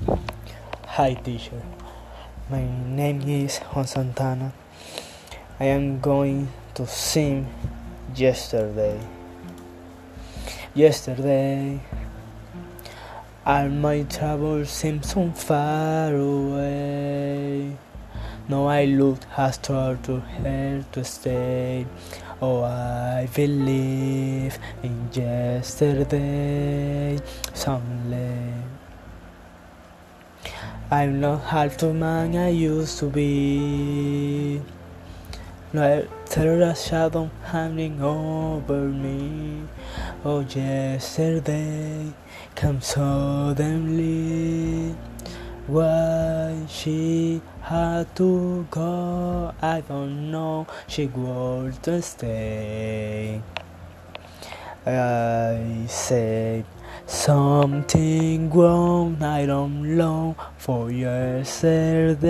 Hi teacher, my name is Juan Santana. I am going to sing yesterday. Yesterday, all my troubles seem so far away. Now I look has tried to here to stay. Oh, I believe in yesterday. Someday. I'm not half the man I used to be. No, a shadow hanging over me. Oh, yesterday come suddenly. Why she had to go, I don't know. She would stay. I said something wrong. I don't know for yesterday.